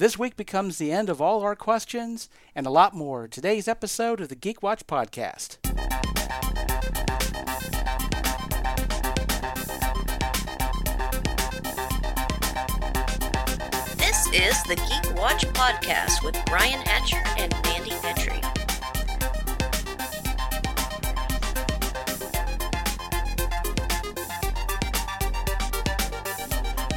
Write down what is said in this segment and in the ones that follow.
This week becomes the end of all our questions and a lot more. Today's episode of the Geek Watch podcast. This is the Geek Watch Podcast with Brian Hatcher and Mandy Petrie.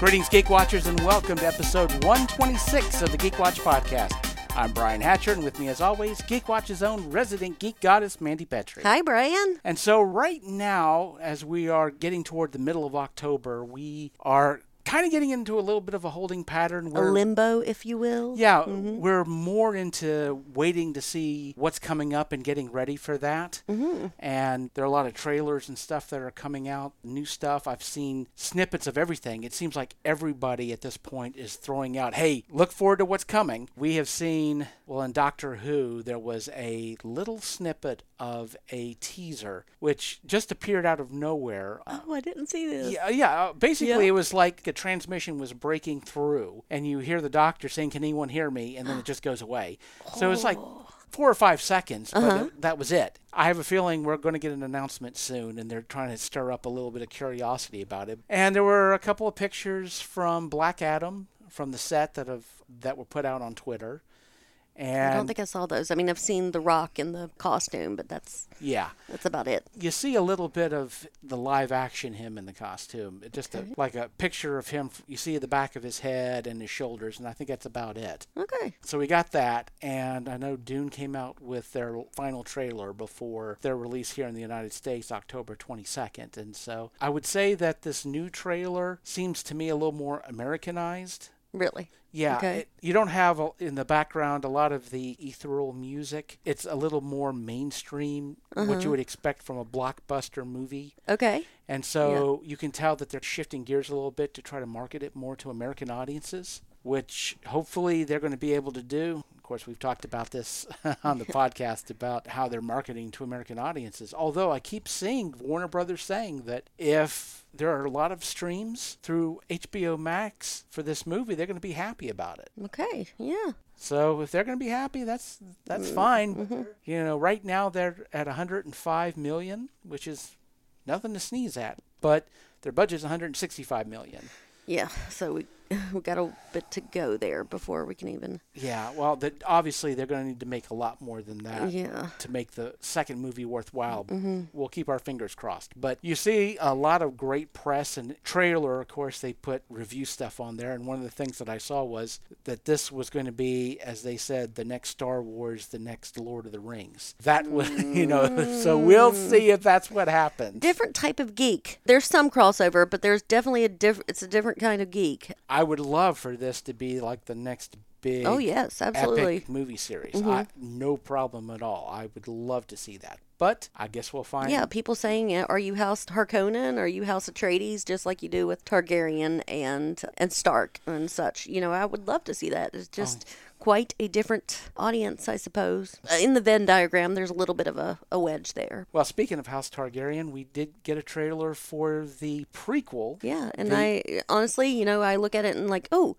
Greetings, Geek Watchers, and welcome to episode 126 of the Geek Watch podcast. I'm Brian Hatcher, and with me, as always, Geek Watch's own resident geek goddess, Mandy Petrie. Hi, Brian. And so, right now, as we are getting toward the middle of October, we are kind of getting into a little bit of a holding pattern A limbo, if you will. yeah, we're more into waiting to see what's coming up and getting ready for that. Mm-hmm. And there are a lot of trailers and stuff that are coming out, new stuff. I've seen snippets of everything. It seems like everybody at this point is throwing out, hey, look forward to what's coming. We have seen, well, in Doctor Who, there was a little snippet of a teaser which just appeared out of nowhere. Oh, I didn't see this. Yeah, yeah. uh, Basically, Yeah. it was like a transmission was breaking through, and you hear the doctor saying, "Can anyone hear me?" and then it just goes away. So it's like four or five seconds, but Uh-huh. it- that was it. I have a feeling we're going to get an announcement soon, and they're trying to stir up a little bit of curiosity about it. And there were a couple of pictures from Black Adam from the set that have that were put out on Twitter. And I don't think I saw those. I mean, I've seen The Rock in the costume, but that's yeah, that's about it. you see a little bit of the live action him in the costume. It Just a, like a picture of him. You see the back of his head and his shoulders, and I think that's about it. Okay. So we got that, and I know Dune came out with their final trailer before their release here in the United States, October 22nd. And so I would say that this new trailer seems to me a little more Americanized. Really? Yeah, Okay. it- you don't have a- in the background a lot of the ethereal music. It's a little more mainstream, Uh-huh. what you would expect from a blockbuster movie. Okay. And so you can tell that they're shifting gears a little bit to try to market it more to American audiences, which hopefully they're going to be able to do. Of course, we've talked about this on the podcast about how they're marketing to American audiences. Although I keep seeing Warner Brothers saying that if there are a lot of streams through HBO Max for this movie, they're going to be happy about it. Okay. Yeah. So if they're going to be happy, that's that's mm, fine. Mm-hmm. You know, right now they're at 105 million, which is nothing to sneeze at. But their budget's 165 million. Yeah. So we we got a bit to go there before we can even. Yeah, well, that obviously they're going to need to make a lot more than that Yeah. to make the second movie worthwhile. Mm-hmm. We'll keep our fingers crossed. But you see a lot of great press and trailer. Of course, they put review stuff on there, and one of the things that I saw was that this was going to be, as they said, the next Star Wars, the next Lord of the Rings. That was, you know. So we'll mm. see if that's what happens. Different type of geek. There's some crossover, but there's definitely a different. It's a different kind of geek. I would love for this to be like the next big. Oh yes, absolutely. movie series. Mm-hmm. I, no problem at all. I would love to see that. But I guess we'll find. Yeah, people saying, "Are you House Harkonnen? Are you House Atreides?" Just like you do with Targaryen and and Stark and such. You know, I would love to see that. It's just oh. quite a different audience, I suppose. In the Venn diagram, there's a little bit of a, a wedge there. Well, speaking of House Targaryen, we did get a trailer for the prequel. Yeah, and The- I honestly, you know, I look at it and like, oh,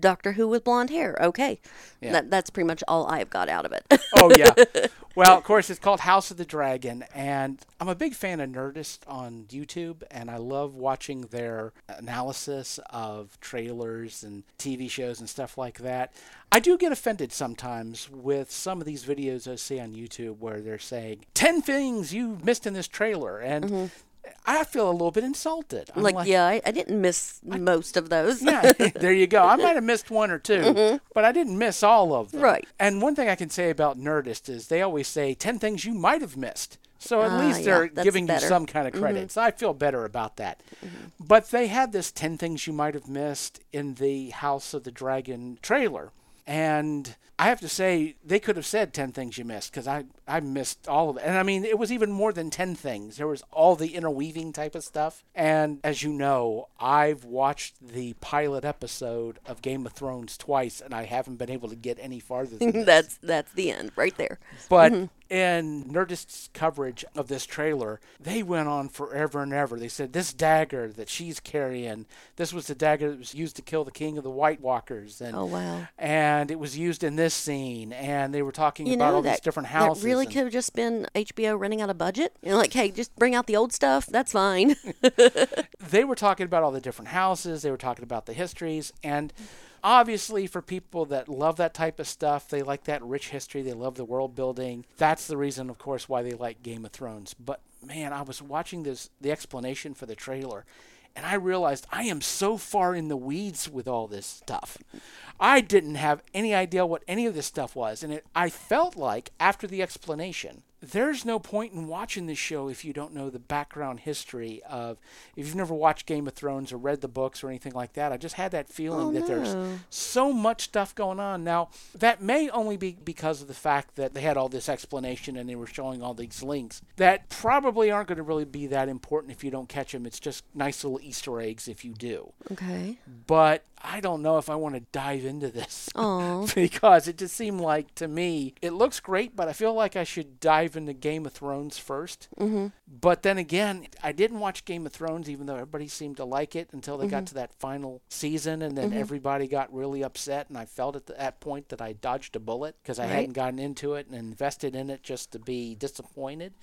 Doctor Who with blonde hair. Okay, Yeah. that that's pretty much all I've got out of it. Oh yeah. well, of course, it's called House of the Dragon, and I'm a big fan of Nerdist on YouTube, and I love watching their analysis of trailers and TV shows and stuff like that. I do get offended sometimes with some of these videos I see on YouTube where they're saying 10 things you missed in this trailer, and mm-hmm. I feel a little bit insulted. I'm like, yeah, I, I didn't miss most of those. yeah, there you go. I might have missed one or 2 but I didn't miss all of them. Mm-hmm. Right. And one thing I can say about Nerdist is they always say 10 things you might have missed. So at Ah, least they're that's giving better. Mm-hmm. you some kind of credit. So I feel better about that. But they had this 10 things you might have missed in the House of the Dragon trailer. And I have to say, they could have said 10 things you missed because I, I missed all of it. And I mean, it was even more than 10 things. There was all the interweaving type of stuff. And as you know, I've watched the pilot episode of Game of Thrones twice and I haven't been able to get any farther that's that's the end right there. But mm-hmm. in Nerdist's coverage of this trailer, they went on forever and ever. They said this dagger that she's carrying, this was the dagger that was used to kill the king of the White Walkers, and Oh, wow. and it was used in this scene, and they were talking You about know all that, these different houses. that really could have just been HBO running out of budget. You know, like, hey, just bring out the old stuff. That's fine. they were talking about all the different houses, they were talking about the histories, and obviously for people that love that type of stuff, they like that rich history, they love the world building. That's the reason of course why they like Game of Thrones. But man, I was watching this the explanation for the trailer and I realized I am so far in the weeds with all this stuff. I didn't have any idea what any of this stuff was, and it, I felt like after the explanation, there's no point in watching this show if you don't know the background history of. If you've never watched Game of Thrones or read the books or anything like that, I just had that feeling Oh, that there's so much stuff going on. Now, that may only be because of the fact that they had all this explanation and they were showing all these links that probably aren't going to really be that important if you don't catch them. It's just nice little Easter eggs if you do okay. but I don't know if I want to dive into this Oh. because it just seemed like to me it looks great, but I feel like I should dive into Game of Thrones 1st Mm-hmm. But then again, I didn't watch Game of Thrones, even though everybody seemed to like it until they got to that final season, and then everybody got really upset, and I felt at that point that I dodged a bullet because I Right. hadn't gotten into it and invested in it just to be disappointed.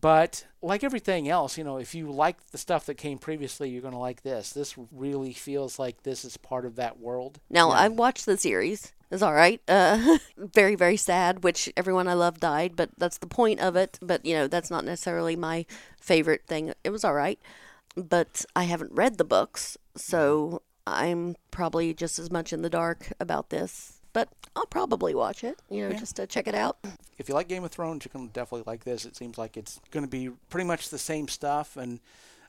But like everything else, you know, if you like the stuff that came previously, you're going to like this. This really feels like this is part of that world. Now, I watched the series. It's all right. Uh, very, very sad, which everyone I love died, but that's the point of it. But, you know, that's not necessarily my favorite thing. It was all right. But I haven't read the books, so I'm probably just as much in the dark about this. But I'll probably watch it, you know, just to check it out. If you like Game of Thrones, you're going to definitely like this. It seems like it's going to be pretty much the same stuff. And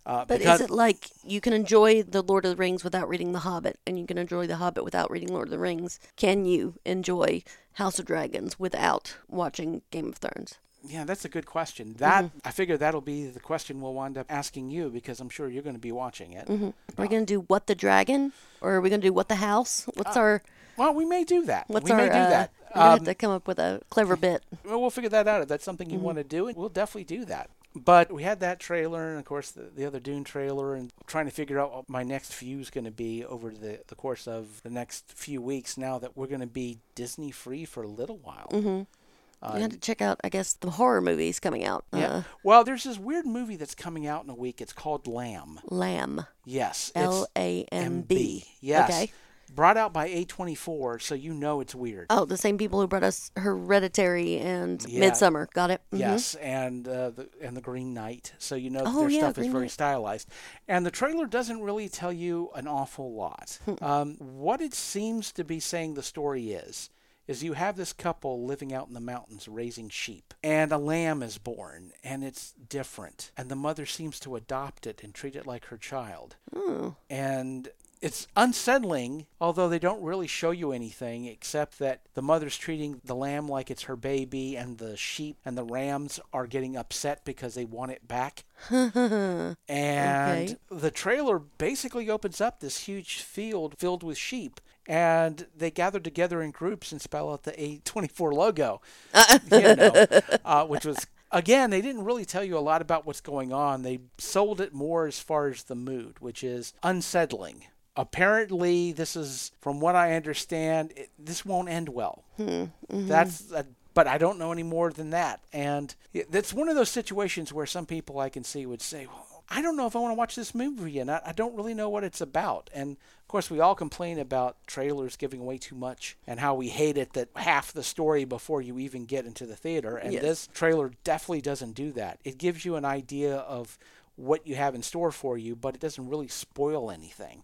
uh, But because is it like you can enjoy The Lord of the Rings without reading The Hobbit, and you can enjoy The Hobbit without reading Lord of the Rings? Can you enjoy House of Dragons without watching Game of Thrones? yeah, that's a good question. That Mm-hmm. I figure that'll be the question we'll wind up asking you because I'm sure you're going to be watching it. Mm-hmm. Are we going to do What the Dragon? Or are we going to do What the House? What's our. Well, we may do that. What's we our. may do uh, that. we're gonna have Um, to come up with a clever bit. Well, we'll figure that out. If that's something you want to do, we'll definitely do that. But we had that trailer, and of course the, the other Dune trailer, and trying to figure out what my next view is going to be over the, the course of the next few weeks. Now that we're going to be Disney free for a little while. Mm-hmm. you had to check out, I guess, the horror movies coming out. Yeah. Uh, well, there's this weird movie that's coming out in a week. It's called Lamb. Lamb. Yes. L A M B. it's A M B. MB. Yes. Okay. Brought out by A24, so you know it's weird. Oh, the same people who brought us Hereditary and Yeah. Midsommar. Got it? Mhm. Yes, and uh, the and the Green Knight. So you know that Oh, their yeah, stuff is very Knight. stylized, and the trailer doesn't really tell you an awful lot. Hmm. um, what it seems to be saying the story is. Is you have this couple living out in the mountains raising sheep, and a lamb is born, and it's different. And the mother seems to adopt it and treat it like her child. Hmm. And it's unsettling, although they don't really show you anything except that the mother's treating the lamb like it's her baby, and the sheep and the rams are getting upset because they want it back. and Okay. the trailer basically opens up this huge field filled with sheep. And they gather together in groups and spell out the A24 logo, you know, uh, which was again they didn't really tell you a lot about what's going on. They sold it more as far as the mood, which is unsettling. Apparently, this is, from what I understand, it, this won't end well. Hmm, mm-hmm. That's a, but I don't know any more than that. And it's one of those situations where some people I can see would say, well, I don't know if I want to watch this movie and I, I don't really know what it's about. And of course, we all complain about trailers giving away too much and how we hate it that half the story before you even get into the theater. And Yes. this trailer definitely doesn't do that. It gives you an idea of what you have in store for you, but it doesn't really spoil anything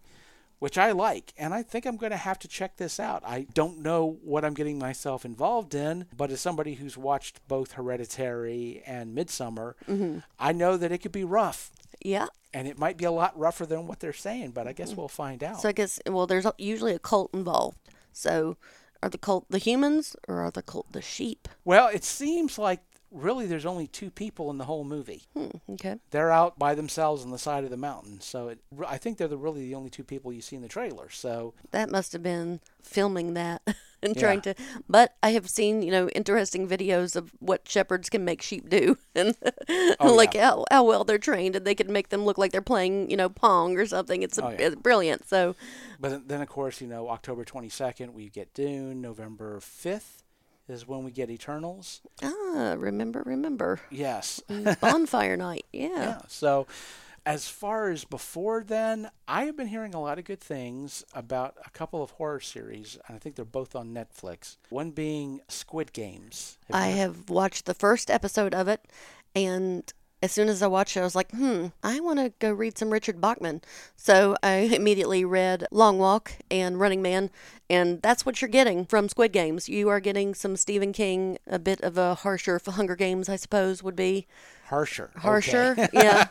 which I like, and I think I'm going to have to check this out. I don't know what I'm getting myself involved in, but as somebody who's watched both Hereditary and Midsommar, mm-hmm. I know that it could be rough, Yeah. and it might be a lot rougher than what they're saying, but I guess mm-hmm. we'll find out. So I guess well, there's usually a cult involved. So are the cult the humans or are the cult the sheep? well, it seems like really there's only two people in the whole movie. Hmm, okay. They're out by themselves on the side of the mountain, so it, I think they're the, really the only two people you see in the trailer. So That must have been filming that and trying to. But I have seen you know interesting videos of what shepherds can make sheep do, and Oh, like yeah. how how well they're trained, and they can make them look like they're playing you know pong or something. It's, a, Oh, yeah. it's brilliant. So But then, of course, you know, October 22nd, we get Dune. November 5th is when we get Eternals. ah, remember, remember Yes. bonfire night. Yeah. yeah. So, as far as before then, I have been hearing a lot of good things about a couple of horror series, and I think they're both on Netflix. One being Squid Games. Have I have watched the first episode of it, and as soon as I watched it, I was like, hmm, I want to go read some Richard Bachman. So I immediately read Long Walk and Running Man, and that's what you're getting from Squid Games. You are getting some Stephen King, a bit of a harsher for Hunger Games, I suppose, would be Harsher. Okay. harsher. Yeah.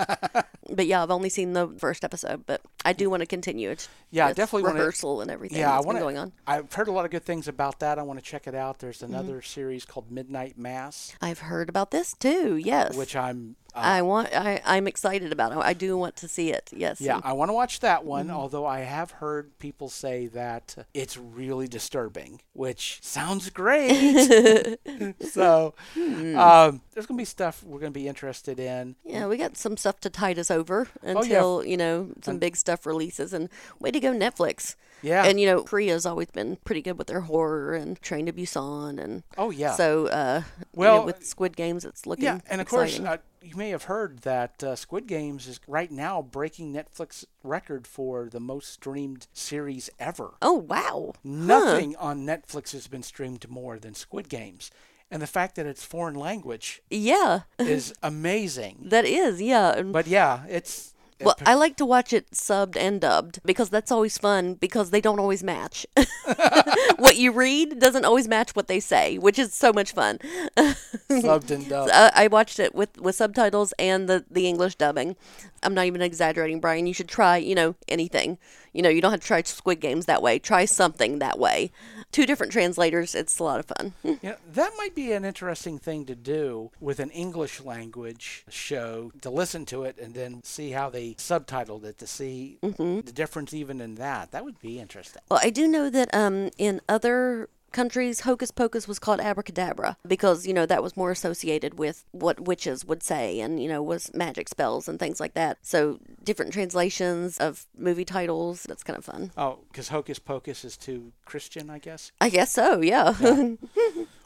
but yeah, I've only seen the first episode, but I do want to continue it. Yeah, I definitely wanna- and everything Yeah, I want been going on. I've heard a lot of good things about that. I want to check it out. There's Mm-hmm. another series called Midnight Mass, I've heard about this too. Yes. which I'm uh, I want. I, I'm excited about. It. I do want to see it. Yes. Yeah, I want to watch that one, Mm-hmm. although I have heard people say that it's really disturbing, which sounds great. so, Hmm. um, there's going to be stuff we're going to be interested in. Yeah, we got some stuff to tide us over Oh, yeah. until you know some big stuff releases. And way to go, Netflix. Yeah. And you know, Korea's always been pretty good with their horror and Train to Busan, and Oh, yeah. So, uh, Well, well, with Squid Games, it's looking yeah, and of course, uh, you may have heard that uh, Squid Games is right now breaking Netflix record for the most streamed series ever. oh wow, Nothing on Netflix has been streamed more than Squid Games. And the fact that it's foreign language yeah, is amazing. that is yeah. But yeah, it's Well, I like to watch it subbed and dubbed because that's always fun because they don't always match. what you read doesn't always match what they say, which is so much fun. subbed and dubbed. Uh, I watched it with, with subtitles and the, the English dubbing. I'm not even exaggerating, Brian. You should try, you know, anything. You know, you don't have to try Squid Games that way. Try something that way. Two different translators. It's a lot of fun. Yeah, that might be an interesting thing to do with an English language show to listen to it and then see how they subtitled it to see Mm-hmm. the difference even in that. That would be interesting. Well, I do know that um, in other countries, Hocus Pocus was called Abracadabra because, you know, that was more associated with what witches would say and, you know, was magic spells and things like that. So different translations of movie titles. That's kind of fun. Oh, because Hocus Pocus is too Christian, I guess. I guess so, yeah.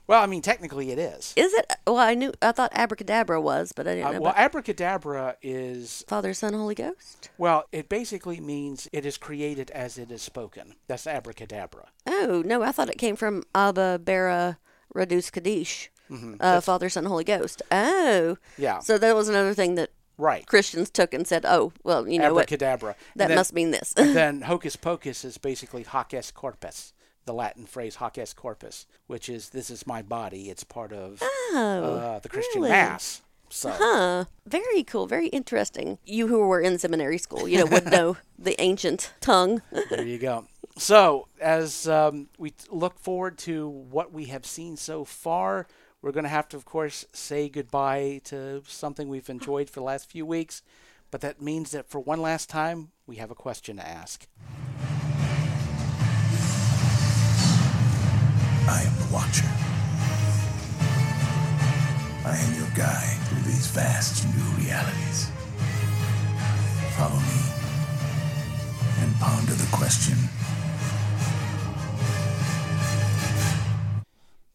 Well, I mean, technically it is. Is it? Well, I knew, I thought Abracadabra was, but I didn't Uh, know well, about abracadabra is Father, Son, Holy Ghost. well, it basically means it is created as it is spoken. That's abracadabra. Oh, no, I thought it came from Abba, Bera, Radus Kadish. Uh, Father, Son, Holy Ghost. Oh. Mm-hmm. Yeah. So that was another thing that Right. Christians took and said, oh, well, you know what? abracadabra. That then- must mean this. then hocus pocus is basically hoc est corpus, the Latin phrase hoc est corpus, which is this is my body. It's part of uh, the Christian really? Mass. So Huh. Very cool. Very interesting. You who were in seminary school, you know, would know the ancient tongue. there you go. So as um, we look forward to what we have seen so far, we're going to have to, of course, say goodbye to something we've enjoyed for the last few weeks. But that means that for one last time, we have a question to ask. I am the Watcher. I am your guide through these vast new realities. Follow me and ponder the question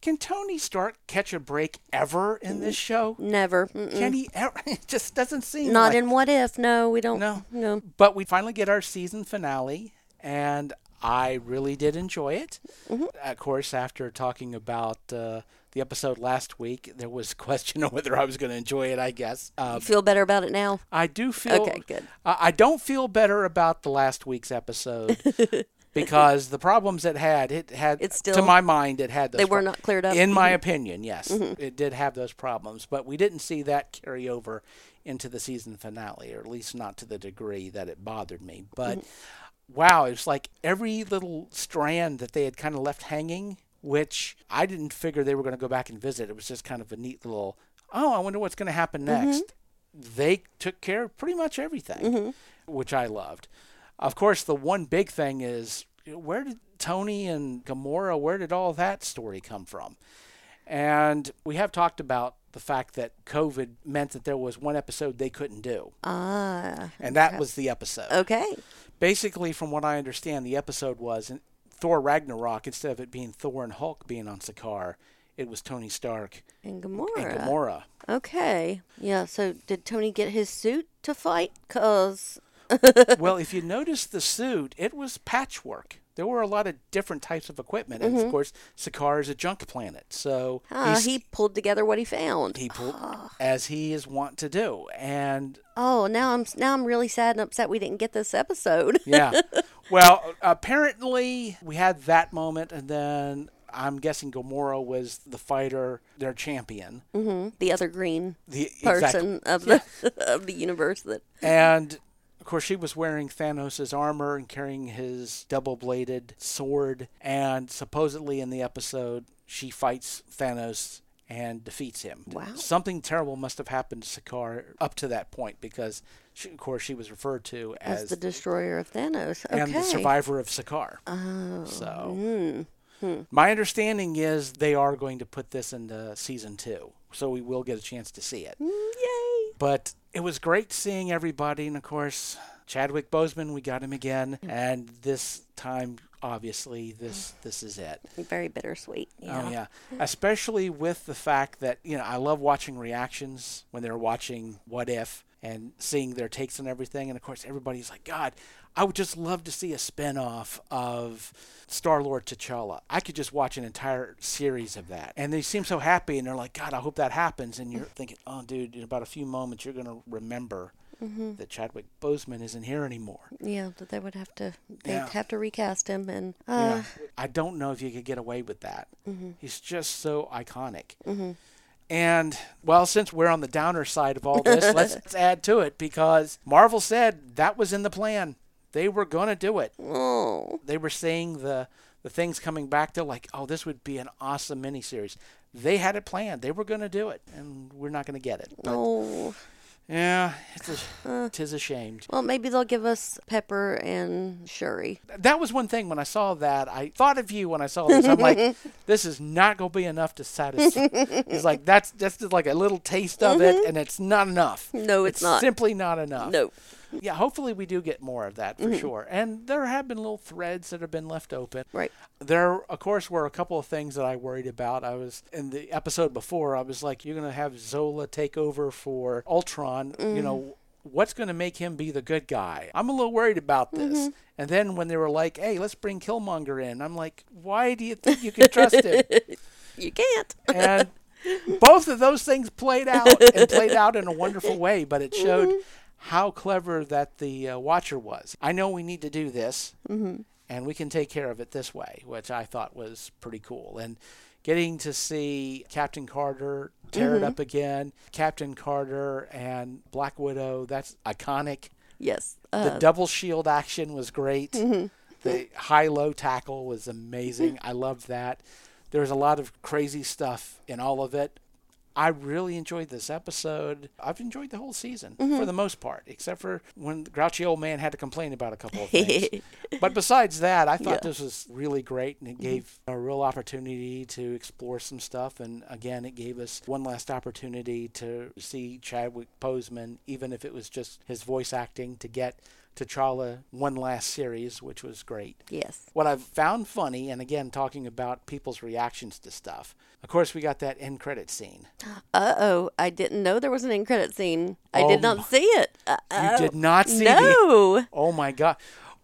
Can Tony Stark catch a break ever in this show? Never. Mm-mm. Can he ever? It just doesn't seem Not like in What If. No, we don't. No. No. But we finally get our season finale, and I really did enjoy it. Mm-hmm. Of course, after talking about uh, the episode last week, there was a question of whether I was going to enjoy it. I guess uh, Feel better about it now? I do feel. Okay, good. I I don't feel better about the last week's episode. because the problems it had, it had, It's to my mind, it had those They were not cleared up? In my Mhm. opinion, yes, it did have those problems, but we didn't see that carry over into the season finale, or at least not to the degree that it bothered me. But wow, it was like every little strand that they had kind of left hanging, which I didn't figure they were going to go back and visit. It was just kind of a neat little, oh, I wonder what's going to happen mm-hmm. next. They took care of pretty much everything, mm-hmm. which I loved. Of course, the one big thing is where did Tony and Gamora, where did all that story come from? And we have talked about the fact that COVID meant that there was one episode they couldn't do. Ah, And that was the episode. okay. Basically, from what I understand, the episode was Thor Ragnarok, instead of it being Thor and Hulk being on Sakaar, it was Tony Stark And Gamora. and Gamora. Okay. Yeah. So did Tony get his suit to fight? Cause well, if you notice the suit, it was patchwork. There were a lot of different types of equipment, and of mm-hmm. course, Sakaar is a junk planet, so uh, he pulled together what he found. he pulled ah. as he is wont to do, and Oh, now I'm now I'm really sad and upset we didn't get this episode. yeah. Well, apparently we had that moment, and then I'm guessing Gamora was the fighter, their champion. Mm-hmm. the other green The person of the of the universe that And of course, she was wearing Thanos' armor and carrying his double bladed sword. And supposedly in the episode, she fights Thanos and defeats him. Wow. Something terrible must have happened to Sakaar up to that point because, she, of course, she was referred to as as, the destroyer of Thanos. Okay. and the survivor of Sakaar. Oh. So, Hmm. my understanding is they are going to put this into season two. So we will get a chance to see it. Yay. But it was great seeing everybody, and of course, Chadwick Boseman, we got him again, mm-hmm. and this time, obviously, this this is it. Very bittersweet. Yeah. Oh yeah, especially with the fact that you know I love watching reactions when they're watching What If and seeing their takes on everything, and of course, everybody's like, God. I would just love to see a spin-off of Star-Lord T'Challa. I could just watch an entire series of that. And they seem so happy and they're like, God, I hope that happens. And you're thinking, oh, dude, in about a few moments, you're going to remember mm-hmm. that Chadwick Boseman isn't here anymore. Yeah, that they would have to they'd Yeah. have to recast him and uh Yeah. I don't know if you could get away with that. Mm-hmm. He's just so iconic. Mm-hmm. And, well, since we're on the downer side of all this, let's add to it because Marvel said that was in the plan. They were going to do it. oh They were saying the, the things coming back. They're like, oh, this would be an awesome miniseries. They had it planned. They were going to do it, and we're not going to get it. But, oh yeah, it's a, uh. tis a shame. well maybe they'll give us Pepper and Shuri. that was one thing when I saw that. I thought of you when I saw this. I'm like, this is not going to be enough to satisfy. it's like that's that's just like a little taste of it, mm-hmm. and it's not enough. No, it's not. Simply not enough. No. Yeah, hopefully we do get more of that for mm-hmm. sure. And there have been little threads that have been left open. Right. There, of course, were a couple of things that I worried about. I was in the episode before. I was like, "You're going to have Zola take over for Ultron. You know, mm-hmm. what's going to make him be the good guy?" I'm a little worried about this. Mm-hmm. And then when they were like, "Hey, let's bring Killmonger in," I'm like, "Why do you think you can trust him?" You can't. and both of those things played out and played out in a wonderful way but it showed how clever that the uh, watcher was i know we need to do this and we can take care of it this way which i thought was pretty cool and getting to see captain carter tear it up again captain carter and black widow that's iconic yes. the Uh, double shield action was great. The high low tackle was amazing. I loved that. There was a lot of crazy stuff in all of it. I really enjoyed this episode. I've enjoyed the whole season mm-hmm. for the most part, except for when the grouchy old man had to complain about a couple of things. but besides that, I thought Yeah. this was really great and it mm-hmm. gave a real opportunity to explore some stuff. And again, it gave us one last opportunity to see Chadwick Boseman, even if it was just his voice acting, to get T'Challa one last series, which was great. yes. What I've found funny, and again, talking about people's reactions to stuff, of course, we got that end credit scene. Uh oh, I didn't know there was an end credit scene. I Oh did not my- see it. You Uh-oh. did not see it? No. Oh my God.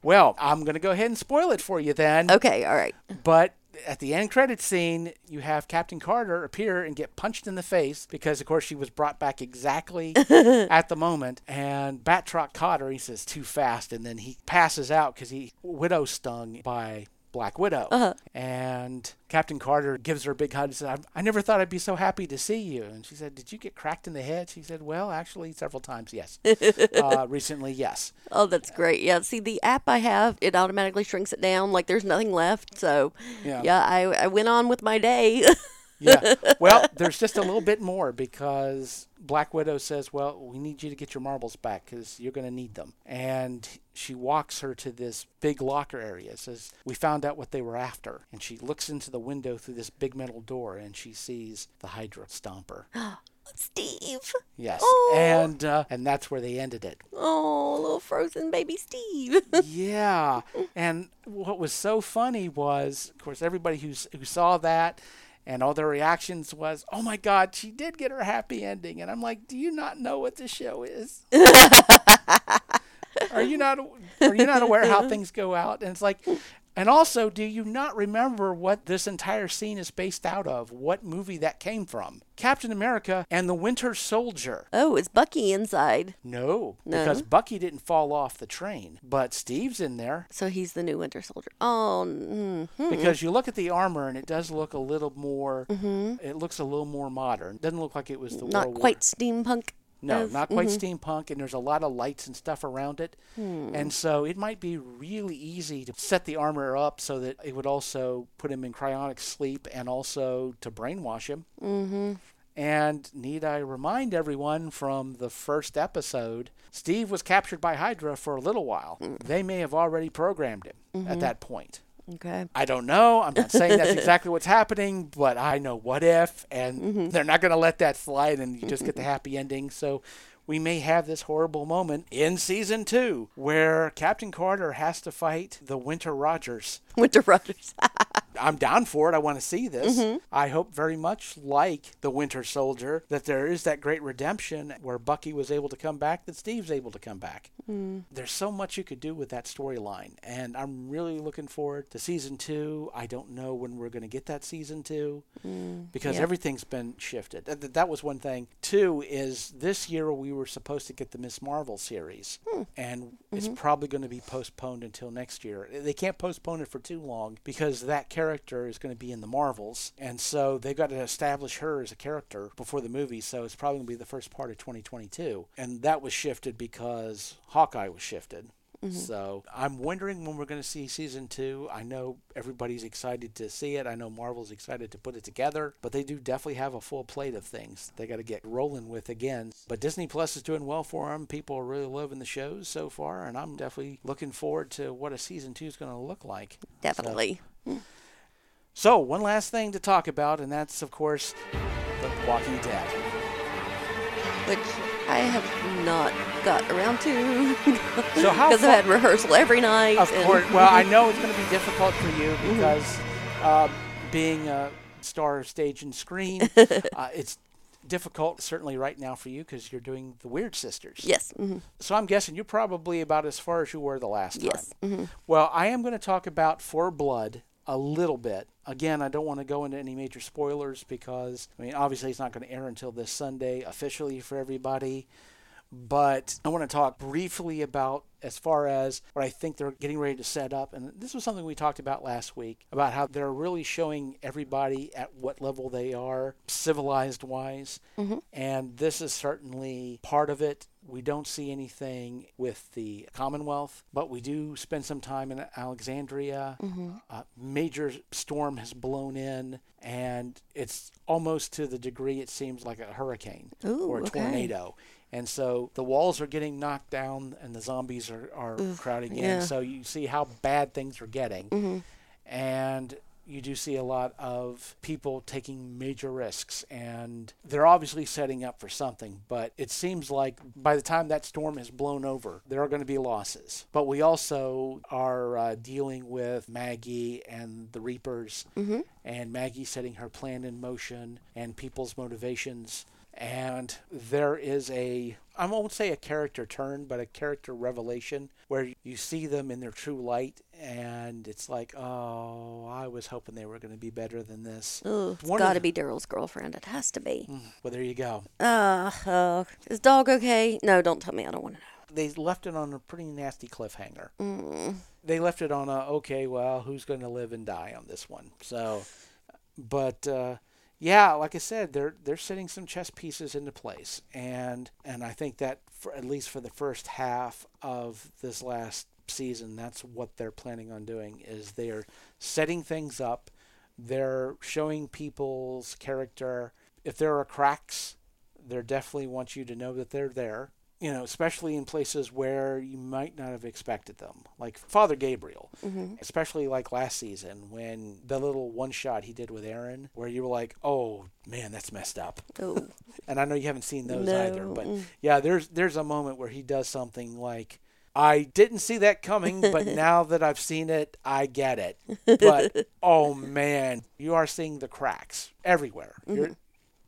Well, I'm going to go ahead and spoil it for you then. Okay, all right. But at the end credit scene, you have Captain Carter appear and get punched in the face because, of course, she was brought back exactly at the moment. And Batroc caught her. He says, too fast. And then he passes out because he widow stung by Black Widow. And Captain Carter gives her a big hug and says, I, I never thought I'd be so happy to see you. And she said, Did you get cracked in the head? She said, Well, actually, several times, yes. uh, recently, yes. Oh, that's great. Yeah, see, the app I have, it automatically shrinks it down like there's nothing left. So, Yeah. yeah, I, I went on with my day. yeah. Well, there's just a little bit more because Black Widow says, "Well, we need you to get your marbles back because you're going to need them." And she walks her to this big locker area. Says, "We found out what they were after." And she looks into the window through this big metal door, and she sees the Hydra Stomper. Steve. Yes, Oh. and uh, and that's where they ended it. Oh, little frozen baby Steve. yeah, and what was so funny was, of course, everybody who who saw that. And all their reactions was, "Oh my God, she did get her happy ending." And I'm like, "Do you not know what this show is? are you not are you not aware how things go out?" And it's like, and also, do you not remember what this entire scene is based out of? What movie that came from? Captain America and the Winter Soldier. oh, is Bucky inside? No, No? because Bucky didn't fall off the train, but Steve's in there. So he's the new Winter Soldier. Oh, mm, because you look at the armor and it does look a little more it looks a little more modern doesn't look like it was the not World War- quite steampunk. No as- not quite mm-hmm. steampunk and there's a lot of lights and stuff around it. Hmm. And so it might be really easy to set the armor up so that it would also put him in cryonic sleep and also to brainwash him. Mm-hmm. and need i remind everyone from the first episode steve was captured by hydra for a little while. Hmm. They may have already programmed him at mm-hmm. that point Okay. I don't know. I'm not saying that's exactly what's happening, but I know what if, and mm-hmm. they're not going to let that slide, and you just get the happy ending. So we may have this horrible moment in season two where Captain Carter has to fight the Winter Rogers. Winter Rogers. I'm down for it. I want to see this. Mm-hmm. I hope very much like the Winter Soldier that there is that great redemption where Bucky was able to come back, that Steve's able to come back. Mm. There's so much you could do with that storyline, and I'm really looking forward to season two. I don't know when we're going to get that season two mm. because yeah. everything's been shifted. Th- th- That was one thing. Two is this year we were supposed to get the Ms. Marvel series, hmm. and it's mm-hmm. probably going to be postponed until next year. They can't postpone it for too long because that character is going to be in the Marvels, and so they've got to establish her as a character before the movie. So it's probably going to be the first part of 2022, and that was shifted because Hawkeye was shifted. Mm-hmm. So I'm wondering when we're going to see season two. I know everybody's excited to see it. I know Marvel's excited to put it together, but they do definitely have a full plate of things they got to get rolling with again. But Disney Plus is doing well for them. People are really loving the shows so far, and I'm definitely looking forward to what a season two is going to look like. Definitely. So one last thing to talk about, and that's of course The Walking Dead. Which I have not got around to. So how Because I've had rehearsal every night. Of course. Well, I know it's going to be difficult for you because uh, being a star of stage and screen, uh, it's difficult certainly right now for you because you're doing the Weird Sisters. Yes. mhm. So I'm guessing you're probably about as far as you were the last Yes. time. hmm Well, I am going to talk about For Blood a little bit. Again, I don't want to go into any major spoilers because, I mean, obviously it's not going to air until this Sunday officially for everybody. But I want to talk briefly about as far as what I think they're getting ready to set up. And this was something we talked about last week about how they're really showing everybody at what level they are civilized wise. Mm-hmm. And this is certainly part of it. We don't see anything with the Commonwealth, but we do spend some time in Alexandria. Mm-hmm. A major storm has blown in, and it's almost to the degree it seems like a hurricane Ooh, or a okay. tornado. And so the walls are getting knocked down, and the zombies are, are crowding in. yeah. So you see how bad things are getting. And you do see a lot of people taking major risks and they're obviously setting up for something but it seems like by the time that storm has blown over there are going to be losses but we also are uh, dealing with maggie and the reapers and maggie setting her plan in motion and people's motivations and there is a I won't say a character turn, but a character revelation where you see them in their true light, and it's like, oh, I was hoping they were going to be better than this. Ooh, it's got to be Daryl's girlfriend. It has to be. Well, there you go. Uh, uh, is dog okay? No, don't tell me. I don't want to know. They left it on a pretty nasty cliffhanger. Mm. They left it on a okay, well, who's going to live and die on this one? So, but uh, yeah, like I said, they're they're setting some chess pieces into place, and and I think that for at least for the first half of this last season, that's what they're planning on doing is they're setting things up. they're showing people's character. If there are cracks, they definitely want you to know that they're there. You know, especially in places where you might not have expected them, like Father Gabriel, especially like last season when the little one shot he did with Aaron, where you were like, "Oh man, that's messed up." Oh, and I know you haven't seen those No, either, but mm. yeah, there's there's a moment where he does something like I didn't see that coming, but now that I've seen it, I get it. But oh man, you are seeing the cracks everywhere. Mm-hmm.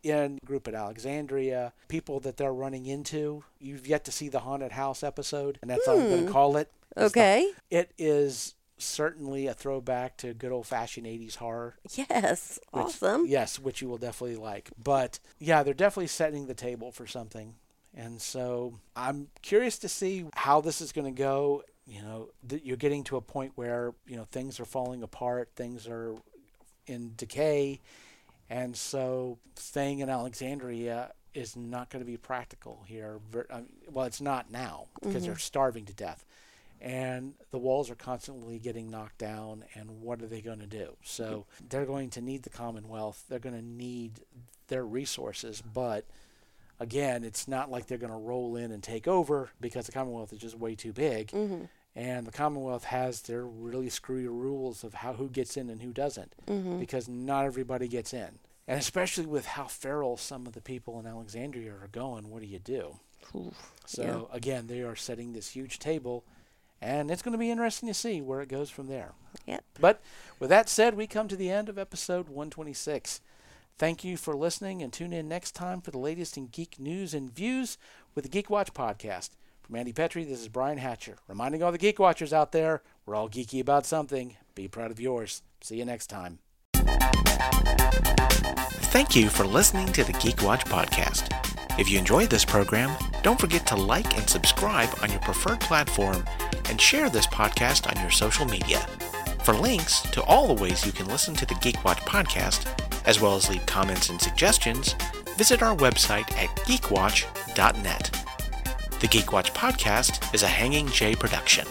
In group at Alexandria, people that they're running into. You've yet to see the haunted house episode, and that's all I'm going to call it. It's the- Hmm. okay. it is certainly a throwback to good old fashioned 80s horror. Yes. Which- awesome. Yes, which you will definitely like. But yeah, they're definitely setting the table for something. And so I'm curious to see how this is going to go. You know, that you're getting to a point where, you know, things are falling apart, things are in decay. And so staying in Alexandria is not going to be practical here. Mean, um, Well, it's not now because they're mm-hmm. starving to death. And the walls are constantly getting knocked down. And what are they going to do? So they're going to need the Commonwealth. They're going to need their resources. But again, it's not like they're going to roll in and take over because the Commonwealth is just way too big. Mm-hmm. And the Commonwealth has their really screwy rules of how who gets in and who doesn't, mm-hmm. because not everybody gets in. And especially with how feral some of the people in Alexandria are going, what do you do? Oof, So again, they are setting this huge table, and it's going to be interesting to see where it goes from there. Yep. But with that said, we come to the end of episode 126. Thank you for listening, and tune in next time for the latest in geek news and views with the Geek Watch podcast. From Andy Petrie, this is Brian Hatcher, reminding all the Geek Watchers out there, we're all geeky about something. Be proud of yours. See you next time. Thank you for listening to the Geek Watch podcast. If you enjoyed this program, don't forget to like and subscribe on your preferred platform and share this podcast on your social media. For links to all the ways you can listen to the Geek Watch podcast, as well as leave comments and suggestions, visit our website at geekwatch.net. The Geek Watch podcast is a Hanging J production.